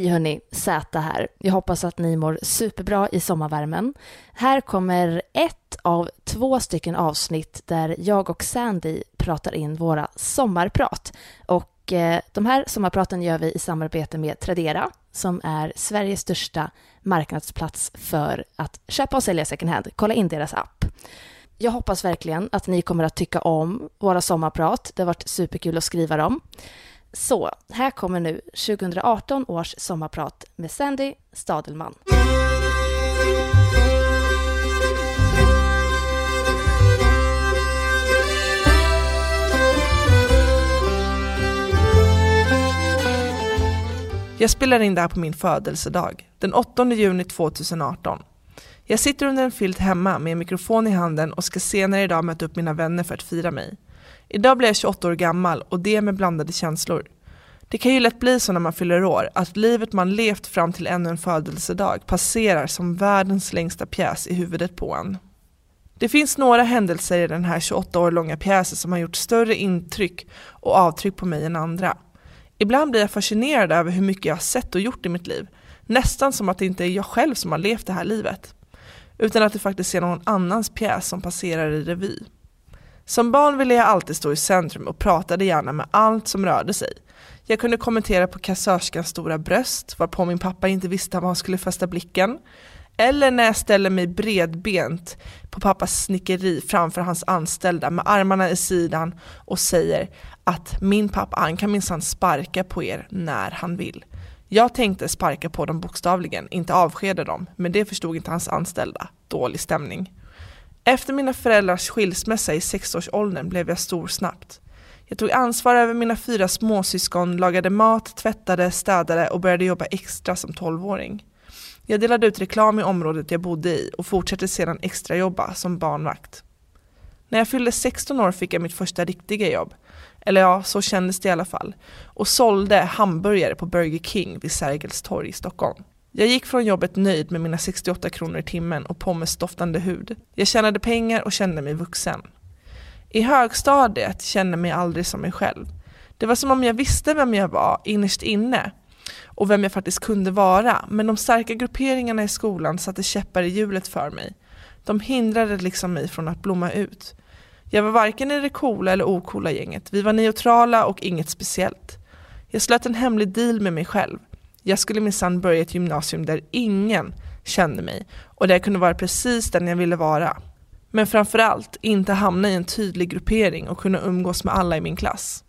Hej hörni, Zäta här. Jag hoppas att ni mår superbra i sommarvärmen. Här kommer ett av två stycken avsnitt där jag och Sandy pratar in våra sommarprat. Och eh, de här sommarpraten gör vi i samarbete med Tradera som är Sveriges största marknadsplats för att köpa och sälja second hand. Kolla in deras app. Jag hoppas verkligen att ni kommer att tycka om våra sommarprat. Det har varit superkul att skriva dem. Så, här kommer nu 2018 års sommarprat med Sandy Stadelman. Jag spelar in det här på min födelsedag, den 8 juni 2018. Jag sitter under en filt hemma med en mikrofon i handen och ska senare idag möta upp mina vänner för att fira mig. Idag blir jag 28 år gammal och det med blandade känslor. Det kan ju lätt bli så när man fyller år, att livet man levt fram till ännu en födelsedag passerar som världens längsta pjäs i huvudet på en. Det finns några händelser i den här 28 år långa pjäsen som har gjort större intryck och avtryck på mig än andra. Ibland blir jag fascinerad över hur mycket jag har sett och gjort i mitt liv. Nästan som att det inte är jag själv som har levt det här livet. Utan att det faktiskt är någon annans pjäs som passerar i revy. Som barn ville jag alltid stå i centrum och pratade gärna med allt som rörde sig. Jag kunde kommentera på kassörskans stora bröst, varpå min pappa inte visste var han skulle fästa blicken. Eller när jag ställer mig bredbent på pappas snickeri framför hans anställda med armarna i sidan och säger att min pappa han kan minsann sparka på er när han vill. Jag tänkte sparka på dem bokstavligen, inte avskeda dem, men det förstod inte hans anställda. Dålig stämning. Efter mina föräldrars skilsmässa i sexårsåldern blev jag stor snabbt. Jag tog ansvar över mina fyra småsyskon, lagade mat, tvättade, städade och började jobba extra som tolvåring. Jag delade ut reklam i området jag bodde i och fortsatte sedan extrajobba som barnvakt. När jag fyllde 16 år fick jag mitt första riktiga jobb. Eller ja, så kändes det i alla fall. Och sålde hamburgare på Burger King vid Sergels torg i Stockholm. Jag gick från jobbet nöjd med mina 68 kronor i timmen och pommesdoftande hud. Jag tjänade pengar och kände mig vuxen. I högstadiet kände mig aldrig som mig själv. Det var som om jag visste vem jag var innerst inne och vem jag faktiskt kunde vara, men de starka grupperingarna i skolan satte käppar i hjulet för mig. De hindrade liksom mig från att blomma ut. Jag var varken i det coola eller ocoola gänget, vi var neutrala och inget speciellt. Jag slöt en hemlig deal med mig själv. Jag skulle minsann börja ett gymnasium där ingen kände mig och där jag kunde vara precis den jag ville vara. Men framförallt inte hamna i en tydlig gruppering och kunna umgås med alla i min klass.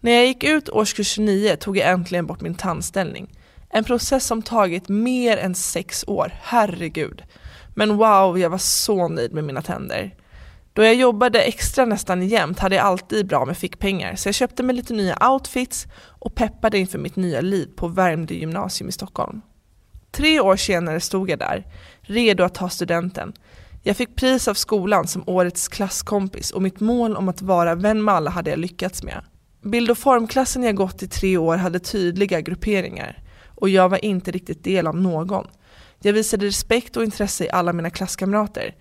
När jag gick ut årskurs 29 tog jag äntligen bort min tandställning. En process som tagit mer än sex år, herregud. Men wow, jag var så nöjd med mina tänder. Då jag jobbade extra nästan jämt hade jag alltid bra med fickpengar så jag köpte mig lite nya outfits och peppade inför mitt nya liv på Värmdö gymnasium i Stockholm. Tre år senare stod jag där, redo att ta studenten. Jag fick pris av skolan som årets klasskompis och mitt mål om att vara vän med alla hade jag lyckats med. Bild och formklassen jag gått i tre år hade tydliga grupperingar och jag var inte riktigt del av någon. Jag visade respekt och intresse i alla mina klasskamrater.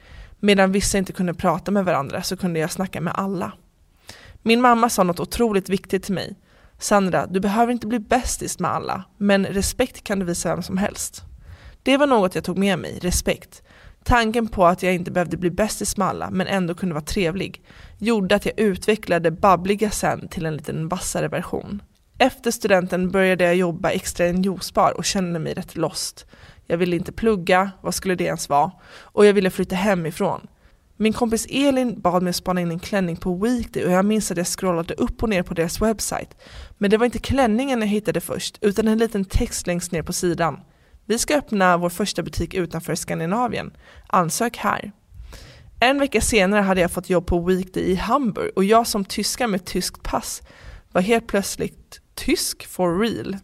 Medan vissa inte kunde prata med varandra så kunde jag snacka med alla. Min mamma sa något otroligt viktigt till mig. Sandra, du behöver inte bli bästis med alla, men respekt kan du visa vem som helst. Det var något jag tog med mig, respekt. Tanken på att jag inte behövde bli bästis med alla, men ändå kunde vara trevlig, gjorde att jag utvecklade babbliga sen till en liten vassare version. Efter studenten började jag jobba extra i en juicebar och kände mig rätt lost. Jag ville inte plugga, vad skulle det ens vara? Och jag ville flytta hemifrån. Min kompis Elin bad mig att spana in en klänning på Weekday och jag minns att jag scrollade upp och ner på deras webbsite. Men det var inte klänningen jag hittade först, utan en liten text längst ner på sidan. Vi ska öppna vår första butik utanför Skandinavien. Ansök här. En vecka senare hade jag fått jobb på Weekday i Hamburg och jag som tyska med tyskt pass var helt plötsligt tysk for real.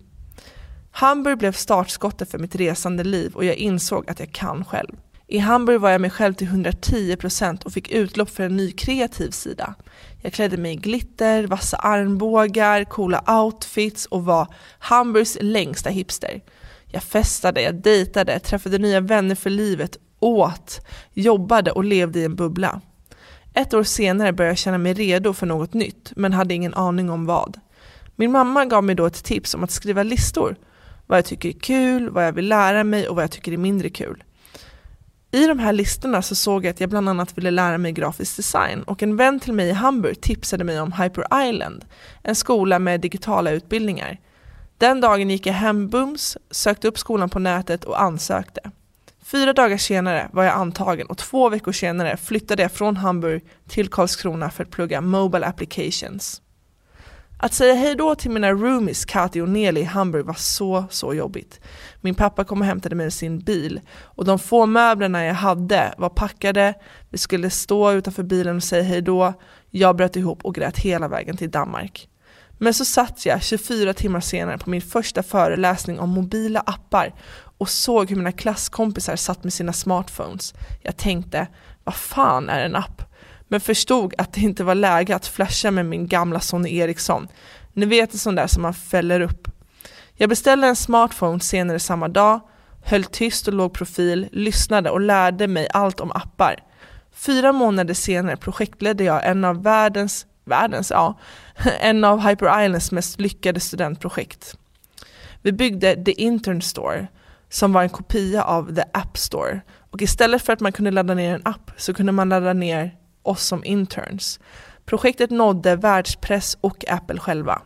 Hamburg blev startskottet för mitt resande liv och jag insåg att jag kan själv. I Hamburg var jag mig själv till 110% och fick utlopp för en ny kreativ sida. Jag klädde mig i glitter, vassa armbågar, coola outfits och var Hamburgs längsta hipster. Jag festade, jag dejtade, träffade nya vänner för livet, åt, jobbade och levde i en bubbla. Ett år senare började jag känna mig redo för något nytt, men hade ingen aning om vad. Min mamma gav mig då ett tips om att skriva listor. Vad jag tycker är kul, vad jag vill lära mig och vad jag tycker är mindre kul. I de här listorna så såg jag att jag bland annat ville lära mig grafisk design och en vän till mig i Hamburg tipsade mig om Hyper Island, en skola med digitala utbildningar. Den dagen gick jag hem bums, sökte upp skolan på nätet och ansökte. Fyra dagar senare var jag antagen och två veckor senare flyttade jag från Hamburg till Karlskrona för att plugga Mobile Applications. Att säga hej då till mina roomies Kati och Neli i Hamburg var så, så jobbigt. Min pappa kom och hämtade mig i sin bil och de få möblerna jag hade var packade, vi skulle stå utanför bilen och säga hej då. Jag bröt ihop och grät hela vägen till Danmark. Men så satt jag 24 timmar senare på min första föreläsning om mobila appar och såg hur mina klasskompisar satt med sina smartphones. Jag tänkte, vad fan är en app? Men förstod att det inte var läge att flasha med min gamla Sony Ericsson. Ni vet en sån där som man fäller upp. Jag beställde en smartphone senare samma dag, höll tyst och låg profil, lyssnade och lärde mig allt om appar. Fyra månader senare projektledde jag en av världens, världens, ja, en av Hyper Islands mest lyckade studentprojekt. Vi byggde The Intern Store, som var en kopia av The App Store. Och istället för att man kunde ladda ner en app så kunde man ladda ner oss som interns. Projektet nådde världspress och Apple själva.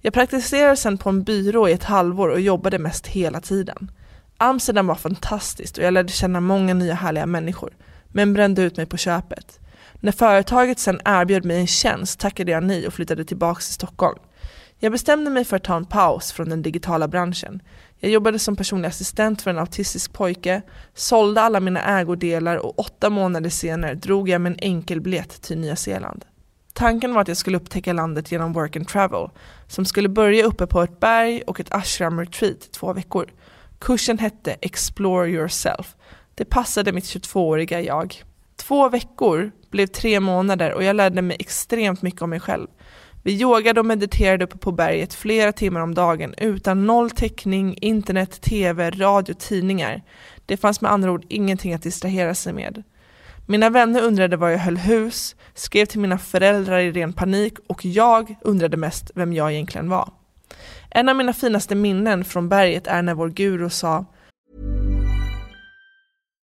Jag praktiserade sen på en byrå i ett halvår och jobbade mest hela tiden. Amsterdam var fantastiskt och jag lärde känna många nya härliga människor, men brände ut mig på köpet. När företaget sen erbjöd mig en tjänst tackade jag nej och flyttade tillbaka till Stockholm. Jag bestämde mig för att ta en paus från den digitala branschen. Jag jobbade som personlig assistent för en autistisk pojke, sålde alla mina ägodelar och åtta månader senare drog jag med en enkel biljett till Nya Zeeland. Tanken var att jag skulle upptäcka landet genom work and travel, som skulle börja uppe på ett berg och ett ashram retreat i två veckor. Kursen hette Explore yourself. Det passade mitt 22-åriga jag. Två veckor blev tre månader och jag lärde mig extremt mycket om mig själv. Vi yogade och mediterade uppe på berget flera timmar om dagen utan noll täckning, internet, tv, radio, tidningar. Det fanns med andra ord ingenting att distrahera sig med. Mina vänner undrade var jag höll hus, skrev till mina föräldrar i ren panik och jag undrade mest vem jag egentligen var. En av mina finaste minnen från berget är när vår guru sa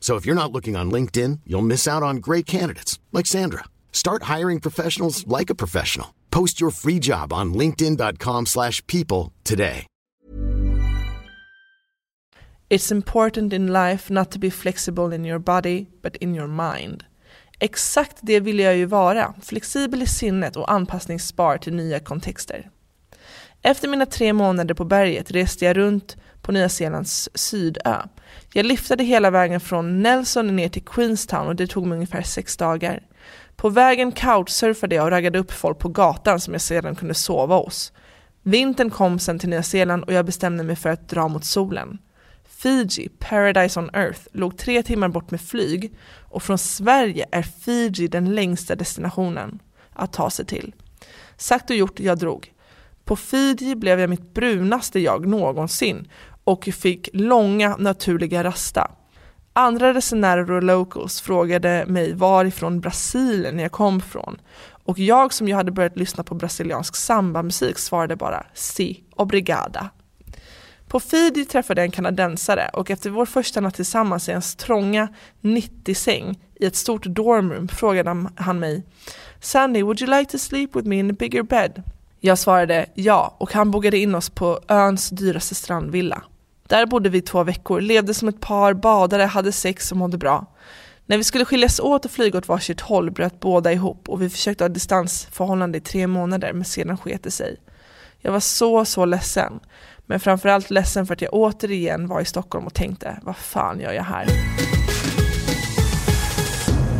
So if you're not looking on LinkedIn, you'll miss out on great candidates like Sandra. Start hiring professionals like a professional. Post your free job on linkedin.com/people today. It's important in life not to be flexible in your body, but in your mind. Exakt det vill jag ju vara, flexibel i sinnet och anpassningsbar till nya kontexter. Efter mina tre månader på berget reste jag runt på Nya Zeelands sydö. Jag liftade hela vägen från Nelson ner till Queenstown och det tog mig ungefär sex dagar. På vägen couchsurfade jag och raggade upp folk på gatan som jag sedan kunde sova hos. Vintern kom sen till Nya Zeeland och jag bestämde mig för att dra mot solen. Fiji, Paradise on Earth, låg tre timmar bort med flyg och från Sverige är Fiji den längsta destinationen att ta sig till. Sagt och gjort, jag drog. På Fiji blev jag mitt brunaste jag någonsin och fick långa naturliga rasta. Andra resenärer och locals frågade mig varifrån Brasilien jag kom från och jag som ju hade börjat lyssna på brasiliansk sambamusik svarade bara si, obrigada. På Fiji träffade jag en kanadensare och efter vår första natt tillsammans i ens trånga 90-säng i ett stort dormroom frågade han mig Sandy, would you like to sleep with me in a bigger bed? Jag svarade ja och han bokade in oss på öns dyraste strandvilla. Där bodde vi två veckor, levde som ett par, badade, hade sex och mådde bra. När vi skulle skiljas åt och flyga åt varsitt håll bröt båda ihop och vi försökte ha distansförhållande i tre månader men sedan sket det sig. Jag var så, så ledsen. Men framförallt ledsen för att jag återigen var i Stockholm och tänkte, vad fan gör jag här?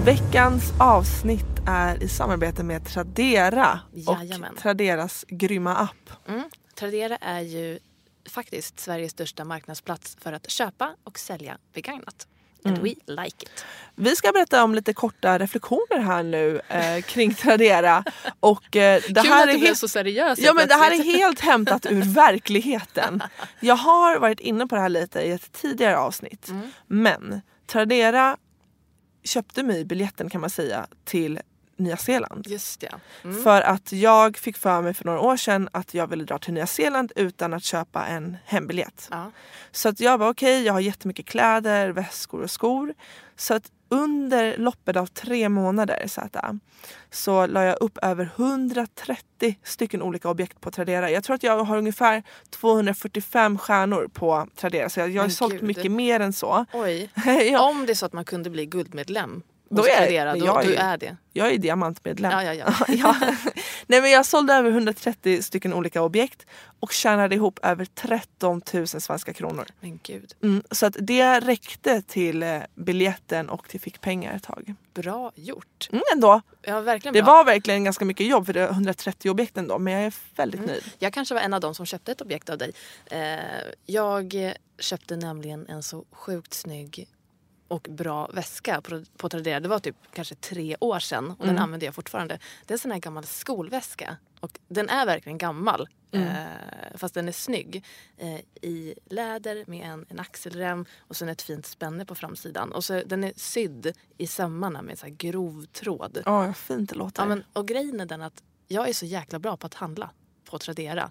Veckans avsnitt är i samarbete med Tradera Jajamän. och Traderas grymma app. Mm. Tradera är ju faktiskt Sveriges största marknadsplats för att köpa och sälja begagnat. And we like it. Vi ska berätta om lite korta reflektioner här nu eh, kring Tradera. Och, eh, det Kul här att är du blev helt- så seriös Ja men det här är helt hämtat ur verkligheten. Jag har varit inne på det här lite i ett tidigare avsnitt. Mm. Men Tradera köpte mig biljetten kan man säga till Nya Zeeland. Just ja. Mm. För att jag fick för mig för några år sedan att jag ville dra till Nya Zeeland utan att köpa en hembiljett. Ja. Så att jag bara okej, jag har jättemycket kläder, väskor och skor. Så att under loppet av tre månader så, att, äh, så la jag upp över 130 stycken olika objekt på Tradera. Jag tror att jag har ungefär 245 stjärnor på Tradera. Så jag, jag har Men sålt gud. mycket mer än så. Oj. Ja. Om det är så att man kunde bli guldmedlem Då är- Tradera, då, jag är du är det. Jag är diamantmedlem. Ja, ja, ja. ja. Nej, men jag sålde över 130 stycken olika objekt och tjänade ihop över 13 000 svenska kronor. Men gud, Mm, så att det räckte till eh, biljetten och till fick pengar ett tag. bra gjort. Mm, ändå. Ja, verkligen Det bra. var verkligen ganska mycket jobb för det är 130 objekt ändå men jag är väldigt Mm. nöjd. Jag kanske var en av dem som köpte ett objekt av dig. Eh, jag köpte nämligen en så sjukt snygg och bra väska på, på Tradera. Det var typ kanske tre år sedan och den använder jag fortfarande. Det är en sån här gammal skolväska. Och den är verkligen gammal. Eh, fast den är snygg. Eh, I läder med en, en axelrem och sen ett fint spänne på framsidan. Och så den är sydd i sömmarna med så här grov tråd. Ja, vad fint det låter. Ja, men, och grejen är den att jag är så jäkla bra på att handla på Tradera.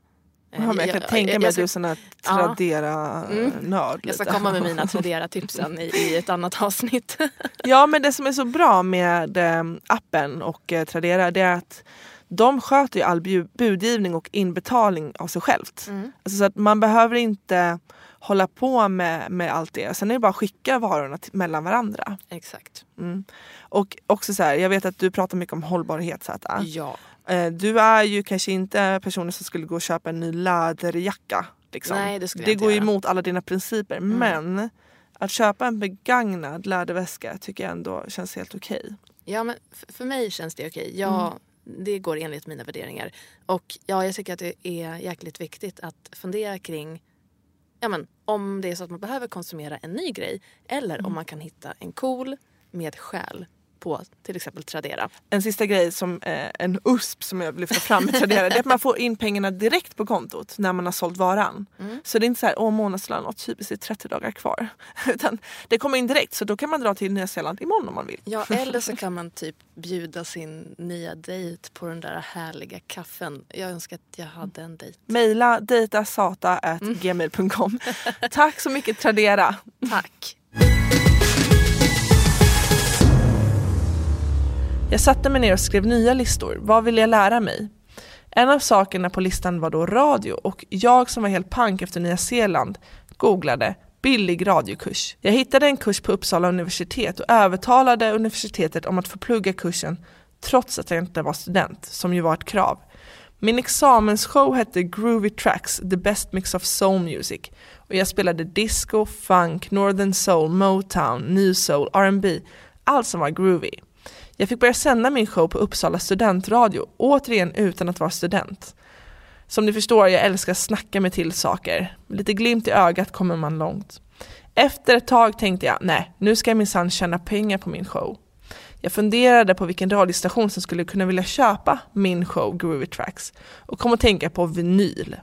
Eh, ja, men jag kan tänka jag- mig jag att du är sån här. Tradera-nörd. Jag ska komma med mina Tradera-tipsen i, i ett annat avsnitt. Ja men det som är så bra med eh, appen och eh, Tradera det är att de sköter ju all bu- budgivning och inbetalning av sig självt. Mm. Alltså, så att man behöver inte hålla på med, med allt det. Sen är det bara att skicka varorna till, mellan varandra. Exakt. Mm. Och också så här, jag vet att du pratar mycket om hållbarhet Zäta. Ja. Eh, Du är ju kanske inte personen som skulle gå och köpa en ny läderjacka. Liksom. Nej, det skulle det går göra. Mm. emot alla dina principer. Men att köpa en begagnad läderväska tycker jag ändå känns helt okej. Ja, men för mig känns det okej. Jag, Det går enligt mina värderingar. Och ja, jag tycker att det är jäkligt viktigt att fundera kring ja, men, om det är så att man behöver konsumera en ny grej eller om man kan hitta en cool med själ på till exempel Tradera. En sista grej som eh, en USP som jag vill lyfta fram med Tradera det är att man får in pengarna direkt på kontot när man har sålt varan. Mm. Så det är inte så här, åh månadslön och typiskt är 30 dagar kvar. Utan det kommer in direkt så då kan man dra till Nya Zeeland imorgon om man vill. Ja, eller så kan man typ bjuda sin nya dejt på den där härliga kaffen. Jag önskar att jag hade en dejt. Mejla dejtasata.gmail.com Tack så mycket Tradera. Tack. Jag satte mig ner och skrev nya listor. Vad ville jag lära mig? En av sakerna på listan var då radio och jag som var helt pank efter Nya Zeeland googlade billig radiokurs. Jag hittade en kurs på Uppsala universitet och övertalade universitetet om att få plugga kursen trots att jag inte var student, som ju var ett krav. Min examensshow hette Groovy Tracks, the best mix of soul music och jag spelade disco, funk, northern soul, motown, new soul, R&B, allt som var groovy. Jag fick börja sända min show på Uppsala studentradio, återigen utan att vara student. Som ni förstår, jag älskar att snacka mig till saker. Med lite glimt i ögat kommer man långt. Efter ett tag tänkte jag, nej, nu ska jag minsann tjäna pengar på min show. Jag funderade på vilken radiostation som skulle kunna vilja köpa min show Groovy Tracks och kom att tänka på vinyl.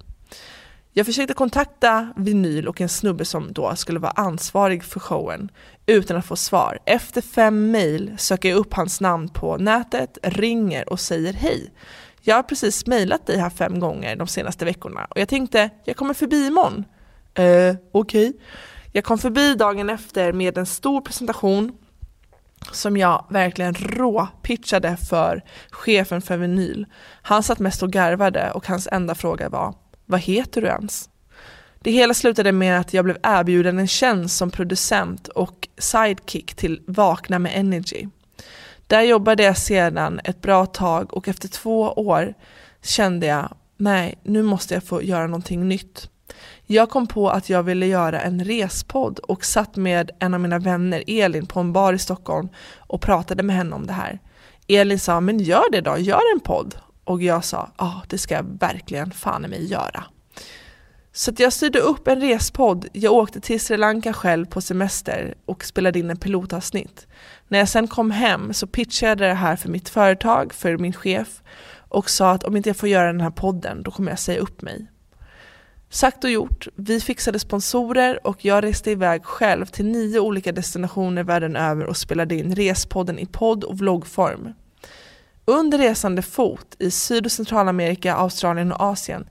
Jag försökte kontakta Vinyl och en snubbe som då skulle vara ansvarig för showen utan att få svar. Efter fem mejl söker jag upp hans namn på nätet, ringer och säger hej. Jag har precis mejlat dig här fem gånger de senaste veckorna och jag tänkte jag kommer förbi imorgon. Eh, okej. Okay. Jag kom förbi dagen efter med en stor presentation som jag verkligen råpitchade för chefen för Vinyl. Han satt mest och garvade och hans enda fråga var vad heter du ens? Det hela slutade med att jag blev erbjuden en tjänst som producent och sidekick till Vakna med Energy. Där jobbade jag sedan ett bra tag och efter två år kände jag, nej, nu måste jag få göra någonting nytt. Jag kom på att jag ville göra en respodd och satt med en av mina vänner, Elin, på en bar i Stockholm och pratade med henne om det här. Elin sa, men gör det då, gör en podd. Och jag sa, ja ah, det ska jag verkligen fan i mig göra. Så jag styrde upp en respodd, jag åkte till Sri Lanka själv på semester och spelade in en pilotavsnitt. När jag sen kom hem så pitchade jag det här för mitt företag, för min chef och sa att om inte jag får göra den här podden då kommer jag säga upp mig. Sagt och gjort, vi fixade sponsorer och jag reste iväg själv till nio olika destinationer världen över och spelade in Respodden i podd och vloggform. Under resande fot i Syd och Centralamerika, Australien och Asien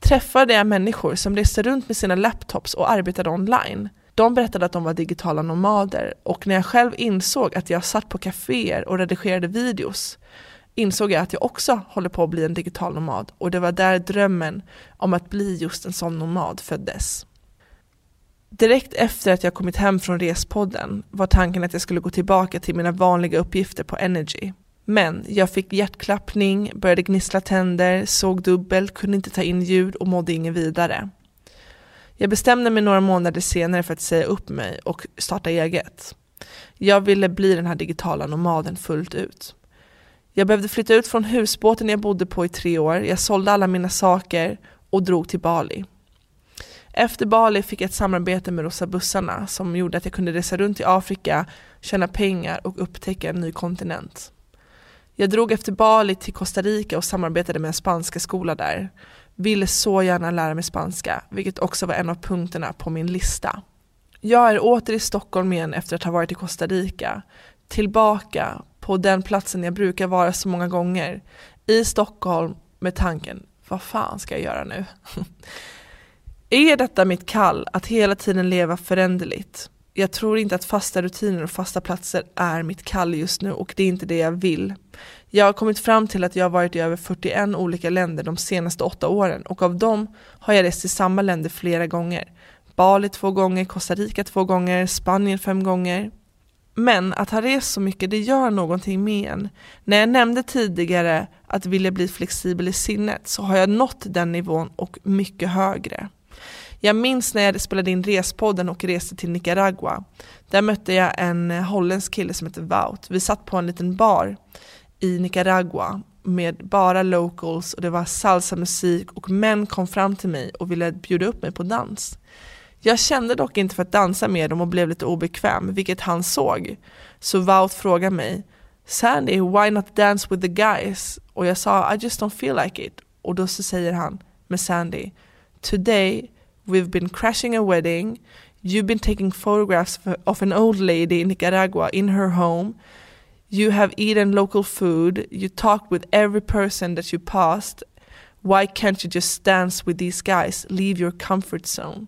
träffade jag människor som reste runt med sina laptops och arbetade online. De berättade att de var digitala nomader och när jag själv insåg att jag satt på kaféer och redigerade videos insåg jag att jag också håller på att bli en digital nomad och det var där drömmen om att bli just en sån nomad föddes. Direkt efter att jag kommit hem från Respodden var tanken att jag skulle gå tillbaka till mina vanliga uppgifter på Energy. Men jag fick hjärtklappning, började gnissla tänder, såg dubbelt, kunde inte ta in ljud och mådde ingen vidare. Jag bestämde mig några månader senare för att säga upp mig och starta eget. Jag ville bli den här digitala nomaden fullt ut. Jag behövde flytta ut från husbåten jag bodde på i tre år, jag sålde alla mina saker och drog till Bali. Efter Bali fick jag ett samarbete med Rosa Bussarna som gjorde att jag kunde resa runt i Afrika, tjäna pengar och upptäcka en ny kontinent. Jag drog efter Bali till Costa Rica och samarbetade med en spanska skola där. Ville så gärna lära mig spanska, vilket också var en av punkterna på min lista. Jag är åter i Stockholm igen efter att ha varit i Costa Rica. Tillbaka på den platsen jag brukar vara så många gånger. I Stockholm med tanken, vad fan ska jag göra nu? är detta mitt kall, att hela tiden leva föränderligt? Jag tror inte att fasta rutiner och fasta platser är mitt kall just nu och det är inte det jag vill. Jag har kommit fram till att jag har varit i över 41 olika länder de senaste åtta åren och av dem har jag rest till samma länder flera gånger. Bali två gånger, Costa Rica två gånger, Spanien fem gånger. Men att ha rest så mycket, det gör någonting med en. När jag nämnde tidigare att vilja bli flexibel i sinnet så har jag nått den nivån och mycket högre. Jag minns när jag spelade in Respodden och reste till Nicaragua. Där mötte jag en eh, holländsk kille som heter Wout. Vi satt på en liten bar i Nicaragua med bara locals och det var salsa-musik och män kom fram till mig och ville bjuda upp mig på dans. Jag kände dock inte för att dansa med dem och blev lite obekväm, vilket han såg. Så Wout frågade mig, Sandy, why not dance with the guys? Och jag sa I just don't feel like it. Och då så säger han med Sandy, Today we've been crashing a wedding, you've been taking photographs of an old lady in Nicaragua in her home, you have eaten local food, you talked with every person that you passed, why can't you just dance with these guys, leave your comfort zone?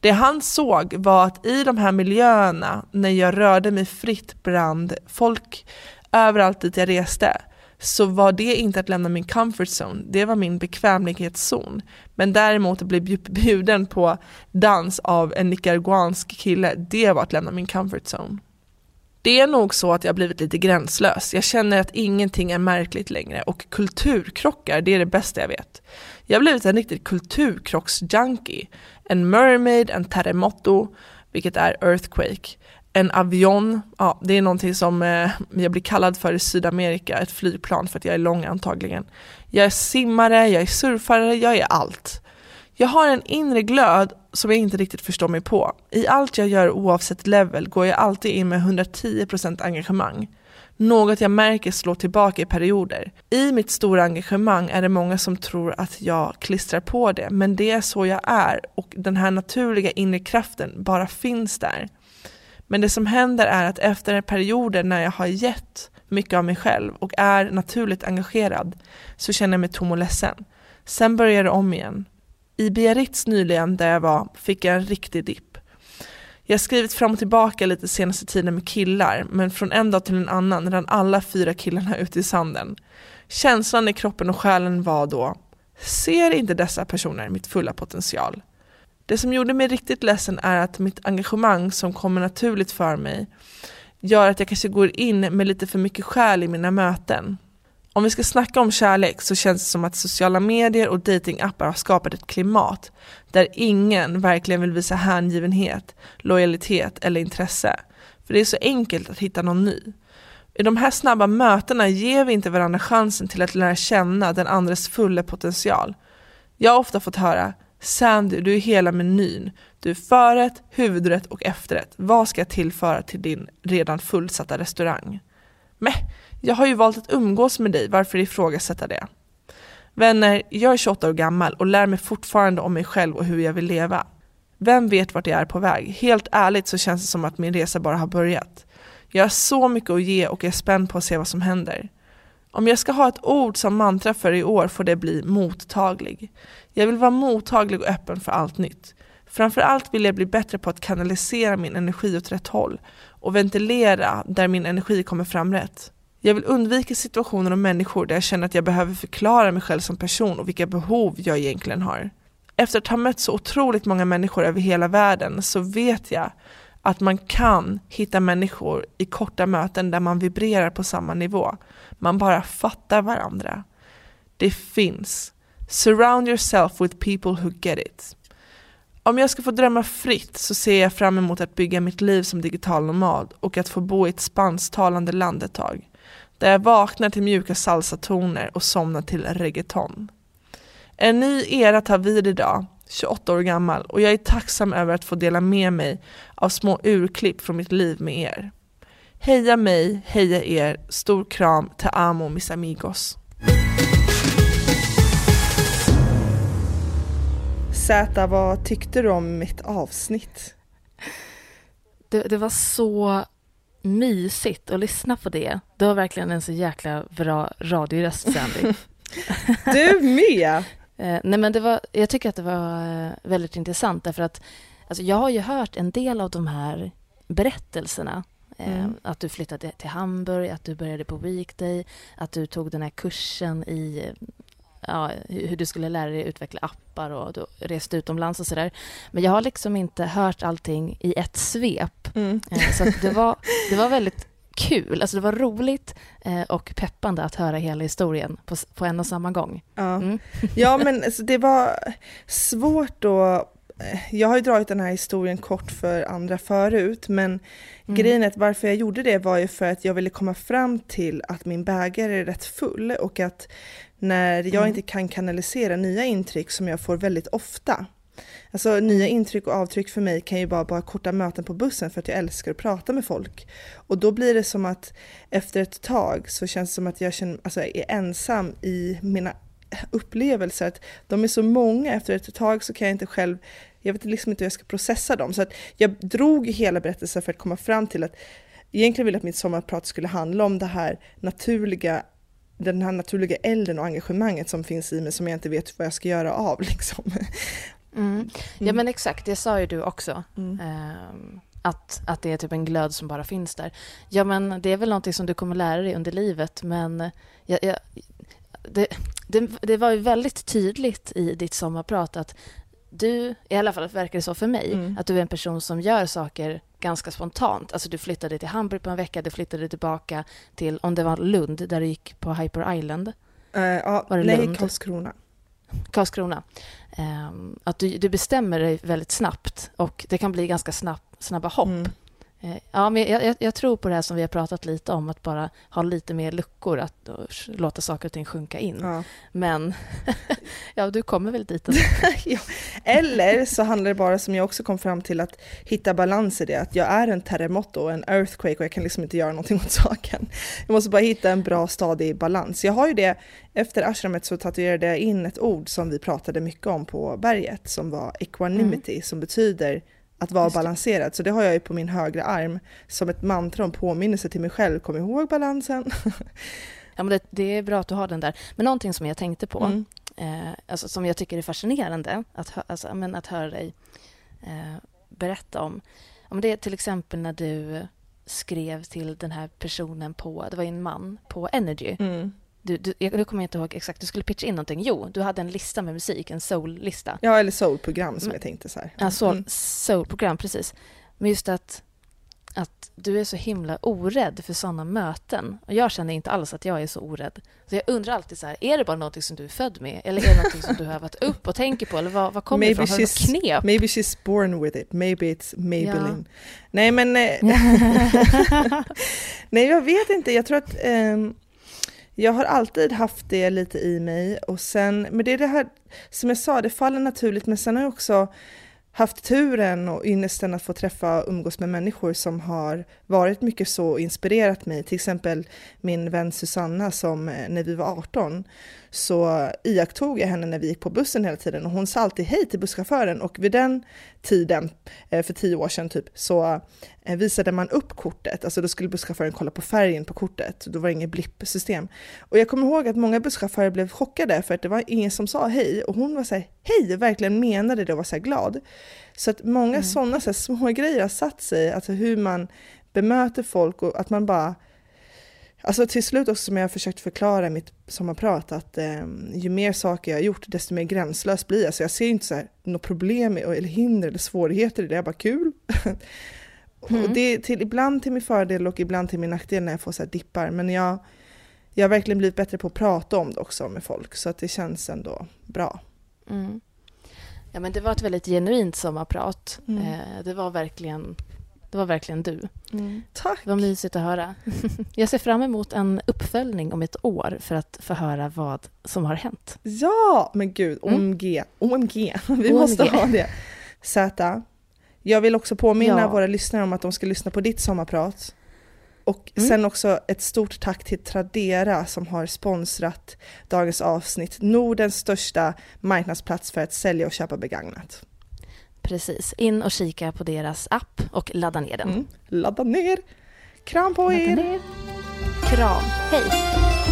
Det han såg var att i de här miljöerna, när jag rörde mig fritt bland folk överallt dit jag reste, så var det inte att lämna min comfort zone, det var min bekvämlighetszon. Men däremot att bli bjuden på dans av en nicaraguansk kille, det var att lämna min comfort zone. Det är nog så att jag blivit lite gränslös. Jag känner att ingenting är märkligt längre och kulturkrockar, det är det bästa jag vet. Jag har blivit en riktig kulturkrocksjunkie. En mermaid, en terremoto, vilket är earthquake. En avion, ja det är någonting som eh, jag blir kallad för i Sydamerika, ett flygplan för att jag är lång antagligen. Jag är simmare, jag är surfare, jag är allt. Jag har en inre glöd som jag inte riktigt förstår mig på. I allt jag gör oavsett level går jag alltid in med 110% engagemang. Något jag märker slår tillbaka i perioder. I mitt stora engagemang är det många som tror att jag klistrar på det, men det är så jag är och den här naturliga inre kraften bara finns där. Men det som händer är att efter perioder när jag har gett mycket av mig själv och är naturligt engagerad så känner jag mig tom och ledsen. Sen börjar det om igen. I Biarritz nyligen, där jag var, fick jag en riktig dipp. Jag har skrivit fram och tillbaka lite senaste tiden med killar, men från en dag till en annan rann alla fyra killarna ut i sanden. Känslan i kroppen och själen var då, ser inte dessa personer mitt fulla potential? Det som gjorde mig riktigt ledsen är att mitt engagemang som kommer naturligt för mig gör att jag kanske går in med lite för mycket själ i mina möten. Om vi ska snacka om kärlek så känns det som att sociala medier och datingappar har skapat ett klimat där ingen verkligen vill visa hängivenhet, lojalitet eller intresse. För det är så enkelt att hitta någon ny. I de här snabba mötena ger vi inte varandra chansen till att lära känna den andres fulla potential. Jag har ofta fått höra Sandy, du är hela menyn. Du är förrätt, huvudrätt och efterrätt. Vad ska jag tillföra till din redan fullsatta restaurang? Men jag har ju valt att umgås med dig, varför ifrågasätta det? Vänner, jag är 28 år gammal och lär mig fortfarande om mig själv och hur jag vill leva. Vem vet vart jag är på väg? Helt ärligt så känns det som att min resa bara har börjat. Jag har så mycket att ge och är spänd på att se vad som händer. Om jag ska ha ett ord som mantra för i år får det bli mottaglig. Jag vill vara mottaglig och öppen för allt nytt. Framförallt vill jag bli bättre på att kanalisera min energi åt rätt håll och ventilera där min energi kommer fram rätt. Jag vill undvika situationer och människor där jag känner att jag behöver förklara mig själv som person och vilka behov jag egentligen har. Efter att ha mött så otroligt många människor över hela världen så vet jag att man kan hitta människor i korta möten där man vibrerar på samma nivå. Man bara fattar varandra. Det finns. Surround yourself with people who get it. Om jag ska få drömma fritt så ser jag fram emot att bygga mitt liv som digital nomad och att få bo i ett spansktalande land ett tag. Där jag vaknar till mjuka salsatoner och somnar till reggaeton. En ny era tar vid idag, 28 år gammal och jag är tacksam över att få dela med mig av små urklipp från mitt liv med er. Heja mig, heja er, stor kram, te amo mis amigos. Zäta, vad tyckte du om mitt avsnitt? Det, det, var så mysigt att lyssna på det. Du har verkligen en så jäkla bra radioröst, Sandy. du med! eh, nej men det var, jag tycker att det var eh, väldigt intressant därför att alltså jag har ju hört en del av de här berättelserna. Eh, mm. Att du flyttade till Hamburg, att du började på Weekday, att du tog den här kursen i ja, hur du skulle lära dig utveckla appar och du reste utomlands och sådär. Men jag har liksom inte hört allting i ett svep. Mm. Eh, så det, var, det var väldigt kul. Alltså det var roligt eh, och peppande att höra hela historien på, på en och samma gång. Ja, mm. ja men alltså det var svårt att jag har ju dragit den här historien kort för andra förut, men mm. grejen är att varför jag gjorde det var ju för att jag ville komma fram till att min bägare är rätt full och att när jag mm. inte kan kanalisera nya intryck som jag får väldigt ofta, Alltså nya intryck och avtryck för mig kan ju bara vara korta möten på bussen för att jag älskar att prata med folk. Och då blir det som att efter ett tag så känns det som att jag känner, alltså, är ensam i mina upplevelser. Att de är så många, efter ett tag så kan jag inte själv, jag vet liksom inte hur jag ska processa dem. Så att jag drog hela berättelsen för att komma fram till att egentligen ville jag att mitt sommarprat skulle handla om det här naturliga den här naturliga elden och engagemanget som finns i mig som jag inte vet vad jag ska göra av. Liksom. Mm. Ja mm. men exakt, det sa ju du också. Mm. Um, att, att det är typ en glöd som bara finns där. Ja men det är väl någonting som du kommer lära dig under livet men jag, jag, det, det, det, var ju väldigt tydligt i ditt sommarprat att du, i alla fall verkar det så för mig, mm. att du är en person som gör saker ganska spontant. Alltså du flyttade till Hamburg på en vecka, du flyttade tillbaka till, om det var Lund, där du gick på Hyper Island. Uh, ja, var det nej, Lund? Karlskrona. Karlskrona. Um, att du, du, bestämmer dig väldigt snabbt och det kan bli ganska snabb, snabba hopp. Mm. Eh, ja, men jag, jag, jag, tror på det här som vi har pratat lite om, att bara ha lite mer luckor, att låta saker och ting sjunka in. Ja. Men ja, du kommer väl dit ja. Eller så handlar det bara, som jag också kom fram till, att hitta balans i det. Att jag är en terremoto och en earthquake och jag kan liksom inte göra någonting åt saken. Jag måste bara hitta en bra stadig balans. Jag har ju det, efter ashramet så tatuerade jag in ett ord som vi pratade mycket om på berget, som var equanimity, mm. som betyder att vara balanserad. Så det har jag ju på min högra arm som ett mantra och påminnelse till mig själv. Kom ihåg balansen. ja, men det, det, är bra att du har den där. Men någonting som jag tänkte på, mm. eh, alltså, som jag tycker är fascinerande att, alltså, men, att höra dig eh, berätta om. om det är till exempel när du skrev till den här personen på, det var en man, på Energy. Mm. Du, du, jag kommer inte ihåg exakt, du skulle pitcha in någonting. Jo, du hade en lista med musik, en soul-lista. Ja, eller soul-program som Men, jag tänkte så här. Ja, soul, mm. soul-program, precis. Men just att, att du är så himla orädd för sådana möten. Och jag känner inte alls att jag är så orädd. Så jag undrar alltid så här, är det bara någonting som du är född med? Eller är det någonting som du har övat upp och tänker på? Eller vad, vad kommer maybe det ifrån? Har du knep? Maybe she's born with it. Maybe it's Maybelline. Ja. Nej, men... Eh, nej, jag vet inte. Jag tror att... Um, jag har alltid haft det lite i mig och sen, men det är det här som jag sa, det faller naturligt men sen har jag också haft turen och ynnesten att få träffa och umgås med människor som har varit mycket så och inspirerat mig. Till exempel min vän Susanna som eh, när vi var 18 så iakttog jag henne när vi gick på bussen hela tiden och hon sa alltid hej till busschauffören och vid den tiden, eh, för tio år sedan typ, så eh, visade man upp kortet, alltså då skulle busschauffören kolla på färgen på kortet, då var det inget blippsystem. Och jag kommer ihåg att många busschaufförer blev chockade för att det var ingen som sa hej och hon var såhär hej, verkligen menade det och var så glad. Så att många mm. sådana så små grejer har satt sig, alltså hur man bemöter folk och att man bara Alltså till slut också som jag har försökt förklara i mitt sommarprat att eh, ju mer saker jag har gjort desto mer gränslös blir jag. Så jag ser inte så här, något problem eller hinder eller svårigheter i det, jag bara kul. Mm. och det är till, ibland till min fördel och ibland till min nackdel när jag får så här dippar. Men jag, jag har verkligen blivit bättre på att prata om det också med folk så att det känns ändå bra. Mm. Ja men det var ett väldigt genuint sommarprat. Mm. Eh, det var verkligen det var verkligen du. Mm. Tack! Det var mysigt att höra. Jag ser fram emot en uppföljning om ett år för att få höra vad som har hänt. Ja, men gud, OMG, mm. OMG, vi OMG. måste ha det. Zäta, jag vill också påminna ja. våra lyssnare om att de ska lyssna på ditt sommarprat. Och mm. sen också ett stort tack till Tradera som har sponsrat dagens avsnitt. Nordens största marknadsplats för att sälja och köpa begagnat. Precis. In och kika på deras app och ladda ner den. Mm. Ladda ner! Kram på ladda er! Ner. Kram. Hej!